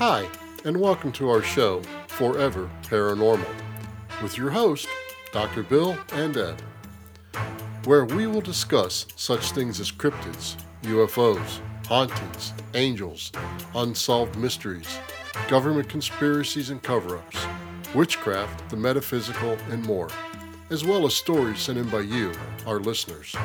Hi, and welcome to our show, Forever Paranormal, with your host, Dr. Bill and Deb, where we will discuss such things as cryptids, UFOs, hauntings, angels, unsolved mysteries, government conspiracies and cover ups, witchcraft, the metaphysical, and more, as well as stories sent in by you, our listeners.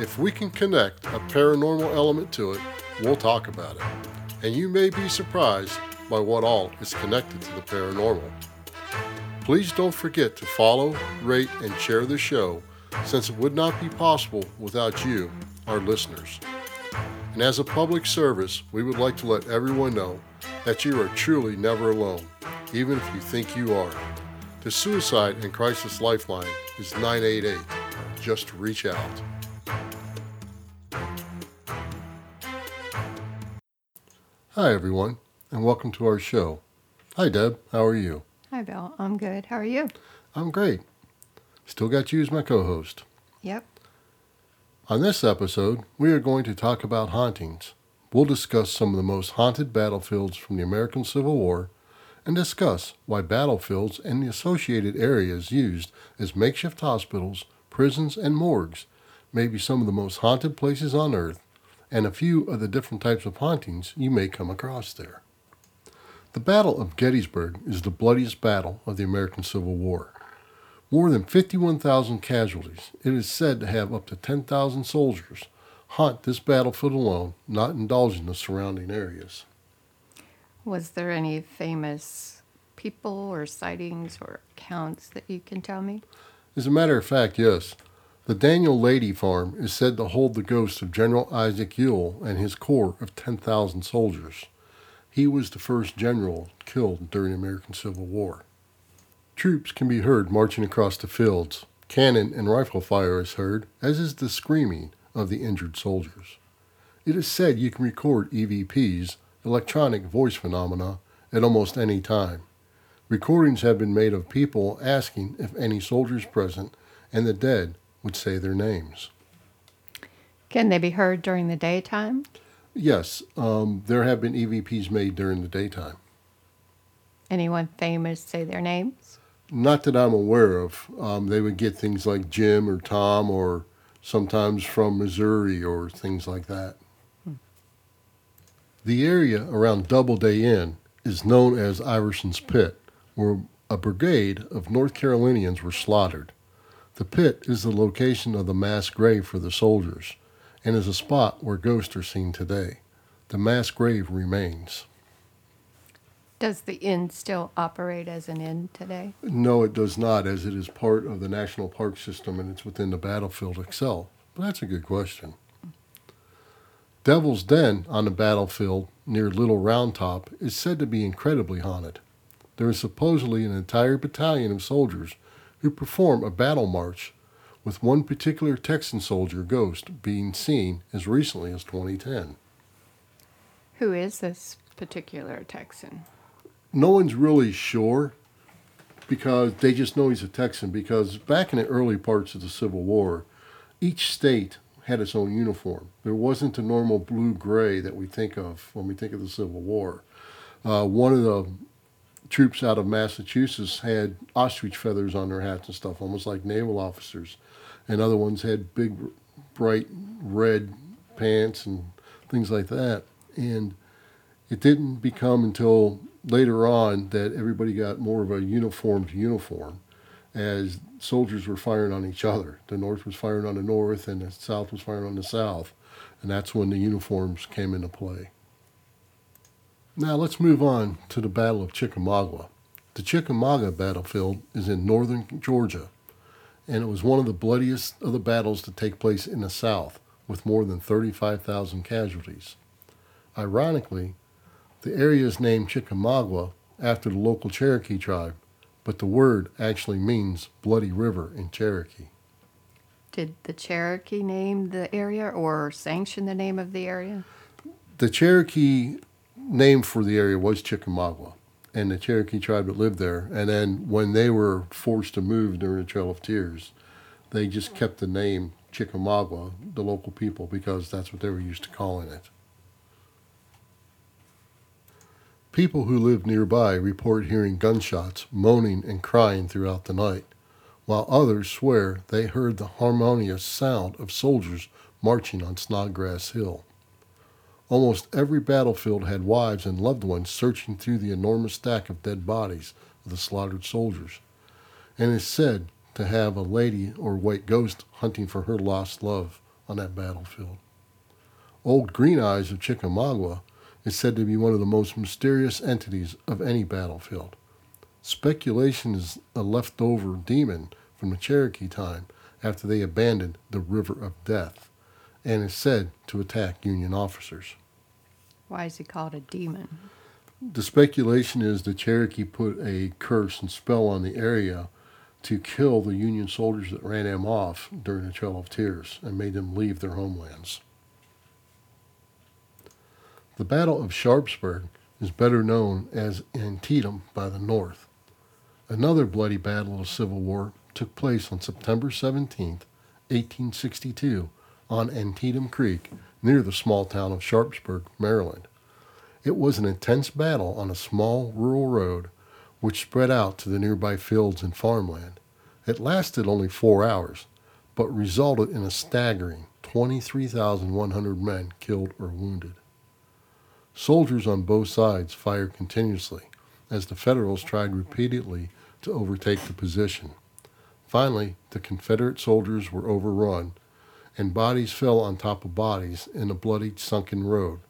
If we can connect a paranormal element to it, we'll talk about it. And you may be surprised by what all is connected to the paranormal. Please don't forget to follow, rate, and share the show since it would not be possible without you, our listeners. And as a public service, we would like to let everyone know that you are truly never alone, even if you think you are. The Suicide and Crisis Lifeline is 988. Just reach out. Hi, everyone, and welcome to our show. Hi, Deb. How are you? Hi, Bill. I'm good. How are you? I'm great. Still got you as my co host. Yep. On this episode, we are going to talk about hauntings. We'll discuss some of the most haunted battlefields from the American Civil War and discuss why battlefields and the associated areas used as makeshift hospitals, prisons, and morgues may be some of the most haunted places on earth and a few of the different types of hauntings you may come across there. The Battle of Gettysburg is the bloodiest battle of the American Civil War. More than 51,000 casualties, it is said to have up to 10,000 soldiers, haunt this battlefield alone, not indulging the surrounding areas. Was there any famous people or sightings or accounts that you can tell me? As a matter of fact, yes. The Daniel Lady Farm is said to hold the ghost of General Isaac Ewell and his corps of 10,000 soldiers. He was the first general killed during the American Civil War. Troops can be heard marching across the fields. Cannon and rifle fire is heard, as is the screaming of the injured soldiers. It is said you can record EVPs, electronic voice phenomena, at almost any time. Recordings have been made of people asking if any soldiers present and the dead would say their names. Can they be heard during the daytime? Yes, um, there have been EVPs made during the daytime. Anyone famous say their names? Not that I'm aware of. Um, they would get things like Jim or Tom or sometimes from Missouri or things like that. The area around Doubleday Inn is known as Iverson's Pit, where a brigade of North Carolinians were slaughtered. The pit is the location of the mass grave for the soldiers and is a spot where ghosts are seen today. The mass grave remains. Does the inn still operate as an inn today? No, it does not, as it is part of the national park system and it's within the battlefield itself. But that's a good question. Devil's Den on the battlefield near Little Round Top is said to be incredibly haunted. There is supposedly an entire battalion of soldiers who perform a battle march, with one particular Texan soldier ghost being seen as recently as 2010. Who is this particular Texan? No one's really sure because they just know he's a Texan because back in the early parts of the Civil War, each state had its own uniform. There wasn't the normal blue gray that we think of when we think of the Civil War. Uh, one of the troops out of Massachusetts had ostrich feathers on their hats and stuff, almost like naval officers, and other ones had big, bright red pants and things like that. And it didn't become until later on that everybody got more of a uniformed uniform as soldiers were firing on each other. The North was firing on the North and the South was firing on the South. And that's when the uniforms came into play. Now let's move on to the Battle of Chickamauga. The Chickamauga battlefield is in northern Georgia, and it was one of the bloodiest of the battles to take place in the South, with more than 35,000 casualties. Ironically, the area is named Chickamauga after the local Cherokee tribe, but the word actually means bloody river in Cherokee. Did the Cherokee name the area or sanction the name of the area? The Cherokee name for the area was Chickamauga, and the Cherokee tribe that lived there. And then when they were forced to move during the Trail of Tears, they just kept the name Chickamauga, the local people, because that's what they were used to calling it. People who live nearby report hearing gunshots, moaning, and crying throughout the night, while others swear they heard the harmonious sound of soldiers marching on Snodgrass Hill. Almost every battlefield had wives and loved ones searching through the enormous stack of dead bodies of the slaughtered soldiers, and is said to have a lady or white ghost hunting for her lost love on that battlefield. Old Green Eyes of Chickamauga is said to be one of the most mysterious entities of any battlefield. Speculation is a leftover demon from the Cherokee time after they abandoned the River of Death and is said to attack Union officers. Why is he called a demon? The speculation is the Cherokee put a curse and spell on the area to kill the Union soldiers that ran them off during the Trail of Tears and made them leave their homelands. The Battle of Sharpsburg is better known as Antietam by the North. Another bloody battle of the Civil War took place on September 17, 1862, on Antietam Creek near the small town of Sharpsburg, Maryland. It was an intense battle on a small rural road which spread out to the nearby fields and farmland. It lasted only four hours, but resulted in a staggering 23,100 men killed or wounded. Soldiers on both sides fired continuously as the Federals tried repeatedly to overtake the position. Finally, the Confederate soldiers were overrun and bodies fell on top of bodies in a bloody sunken road.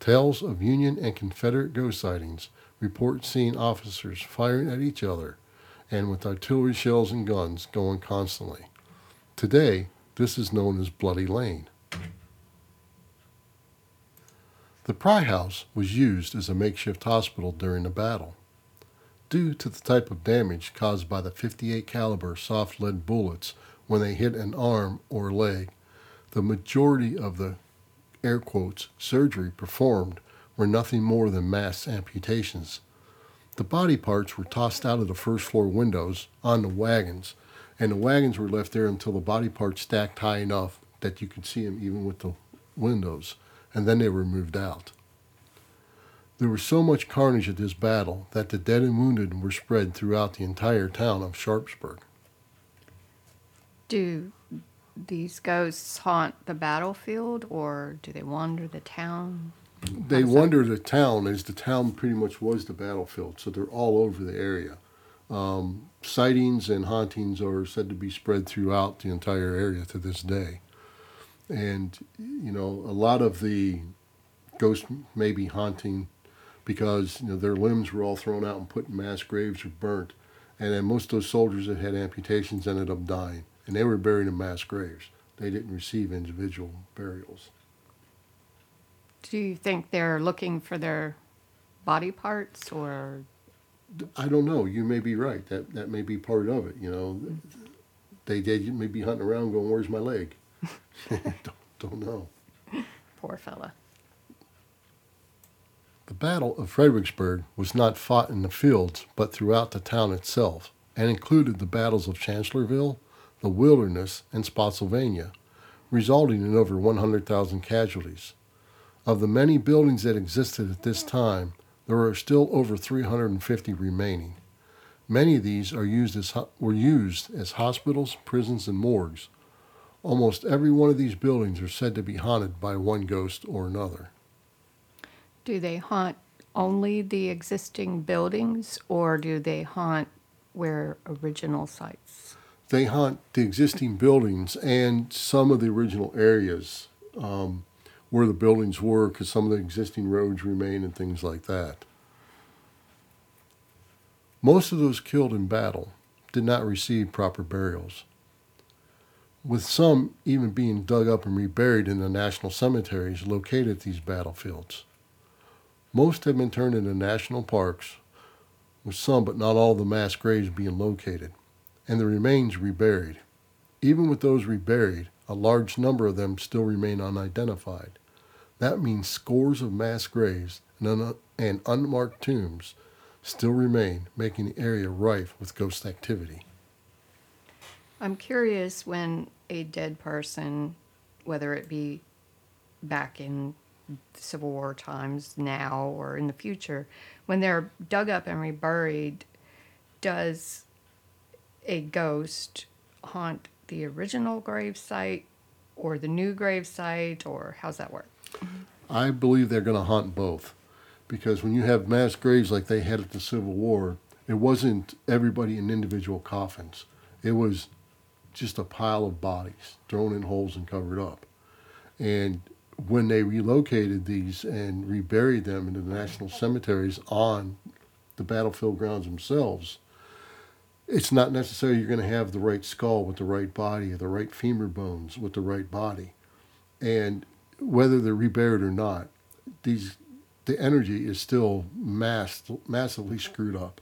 Tales of Union and Confederate ghost sightings report seeing officers firing at each other and with artillery shells and guns going constantly. Today, this is known as Bloody Lane. The Pry House was used as a makeshift hospital during the battle. Due to the type of damage caused by the 58 caliber soft lead bullets when they hit an arm or leg. The majority of the air quotes surgery performed were nothing more than mass amputations. The body parts were tossed out of the first floor windows onto wagons, and the wagons were left there until the body parts stacked high enough that you could see them even with the windows, and then they were moved out. There was so much carnage at this battle that the dead and wounded were spread throughout the entire town of Sharpsburg. Do these ghosts haunt the battlefield or do they wander the town? They How's that? wander the town as the town pretty much was the battlefield, so they're all over the area. Um, sightings and hauntings are said to be spread throughout the entire area to this day. And, you know, a lot of the ghosts may be haunting because, you know, their limbs were all thrown out and put in mass graves or burnt. And then most of those soldiers that had amputations ended up dying, and they were buried in mass graves. They didn't receive individual burials. Do you think they're looking for their body parts or I don't know. You may be right. That that may be part of it. You know, they did may be hunting around, going, "Where's my leg?" don't, don't know. poor fella? The Battle of Fredericksburg was not fought in the fields, but throughout the town itself, and included the battles of Chancellorsville, the Wilderness, and Spotsylvania, resulting in over 100,000 casualties. Of the many buildings that existed at this time, there are still over 350 remaining. Many of these are used as, were used as hospitals, prisons, and morgues. Almost every one of these buildings are said to be haunted by one ghost or another. Do they haunt only the existing buildings or do they haunt where original sites? They haunt the existing buildings and some of the original areas um, where the buildings were, because some of the existing roads remain and things like that. Most of those killed in battle did not receive proper burials, with some even being dug up and reburied in the national cemeteries located at these battlefields. Most have been turned into national parks, with some but not all the mass graves being located and the remains reburied. Even with those reburied, a large number of them still remain unidentified. That means scores of mass graves and, un- and unmarked tombs still remain, making the area rife with ghost activity. I'm curious when a dead person, whether it be back in Civil War times now or in the future, when they're dug up and reburied, does a ghost haunt the original grave site or the new grave site, or how's that work? I believe they're going to haunt both. Because when you have mass graves like they had at the Civil War, it wasn't everybody in individual coffins. It was just a pile of bodies thrown in holes and covered up. And when they relocated these and reburied them into the national cemeteries on the battlefield grounds themselves, it's not necessarily you're going to have the right skull with the right body or the right femur bones with the right body. And whether they're reburied or not, these the energy is still mass, massively screwed up.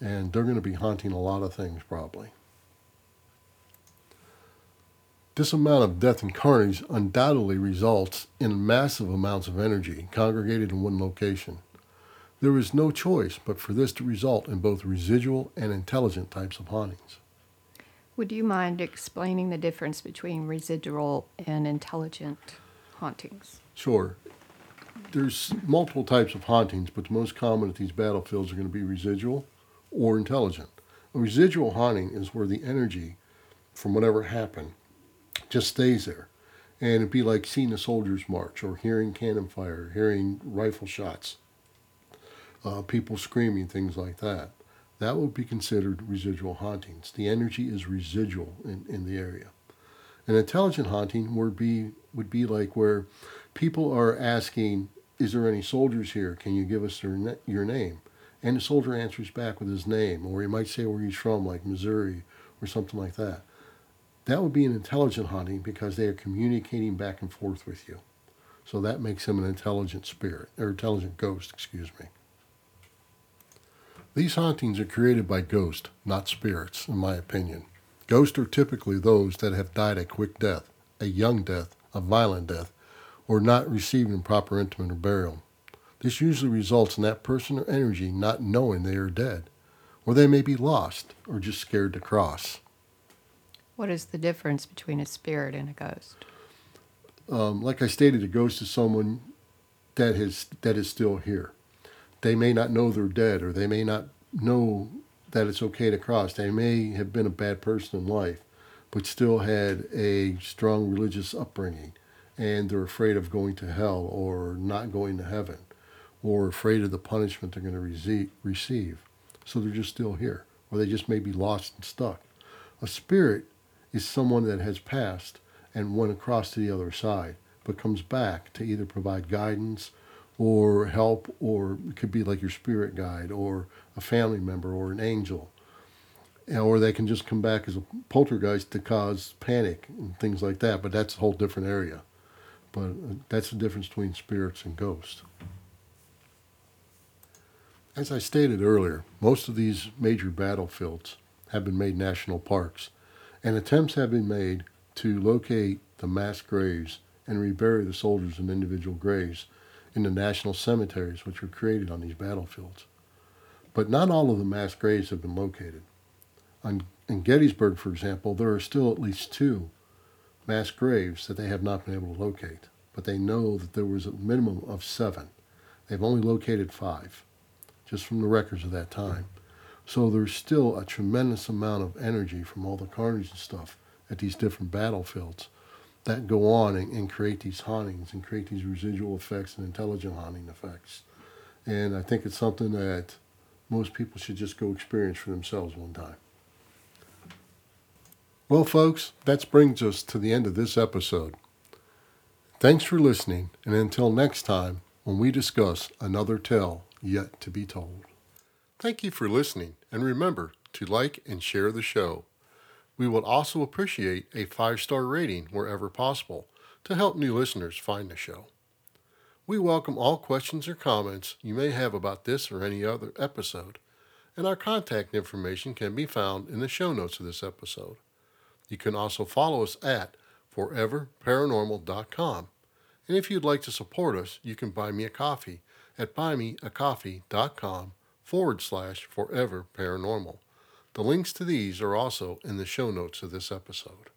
And they're going to be haunting a lot of things probably. This amount of death and carnage undoubtedly results in massive amounts of energy congregated in one location. There is no choice but for this to result in both residual and intelligent types of hauntings. Would you mind explaining the difference between residual and intelligent hauntings? Sure. There's multiple types of hauntings, but the most common at these battlefields are going to be residual or intelligent. A residual haunting is where the energy from whatever happened just stays there. And it'd be like seeing a soldier's march or hearing cannon fire, hearing rifle shots, uh, people screaming, things like that. That would be considered residual hauntings. The energy is residual in, in the area. An intelligent haunting would be would be like where people are asking, "Is there any soldiers here? Can you give us their your name?" And the soldier answers back with his name, or he might say where he's from, like Missouri or something like that. That would be an intelligent haunting because they are communicating back and forth with you. So that makes him an intelligent spirit, or intelligent ghost, excuse me. These hauntings are created by ghosts, not spirits, in my opinion. Ghosts are typically those that have died a quick death, a young death, a violent death, or not receiving proper intimate or burial. This usually results in that person or energy not knowing they are dead, or they may be lost or just scared to cross. What is the difference between a spirit and a ghost? Um, like I stated, a ghost is someone that is that is still here. They may not know they're dead, or they may not know that it's okay to cross. They may have been a bad person in life, but still had a strong religious upbringing, and they're afraid of going to hell or not going to heaven, or afraid of the punishment they're going to receive. So they're just still here, or they just may be lost and stuck. A spirit is someone that has passed and went across to the other side, but comes back to either provide guidance or help, or it could be like your spirit guide, or a family member, or an angel. Or they can just come back as a poltergeist to cause panic and things like that, but that's a whole different area. But uh, that's the difference between spirits and ghosts. As I stated earlier, most of these major battlefields have been made national parks and attempts have been made to locate the mass graves and rebury the soldiers in individual graves in the national cemeteries which were created on these battlefields. But not all of the mass graves have been located. On, in Gettysburg, for example, there are still at least two mass graves that they have not been able to locate, but they know that there was a minimum of seven. They've only located five, just from the records of that time. So there's still a tremendous amount of energy from all the carnage and stuff at these different battlefields that go on and, and create these hauntings and create these residual effects and intelligent haunting effects. And I think it's something that most people should just go experience for themselves one time. Well, folks, that brings us to the end of this episode. Thanks for listening, and until next time, when we discuss another tale yet to be told. Thank you for listening, and remember to like and share the show. We would also appreciate a five star rating wherever possible to help new listeners find the show. We welcome all questions or comments you may have about this or any other episode, and our contact information can be found in the show notes of this episode. You can also follow us at foreverparanormal.com. And if you'd like to support us, you can buy me a coffee at buymeacoffee.com forward slash forever paranormal. The links to these are also in the show notes of this episode.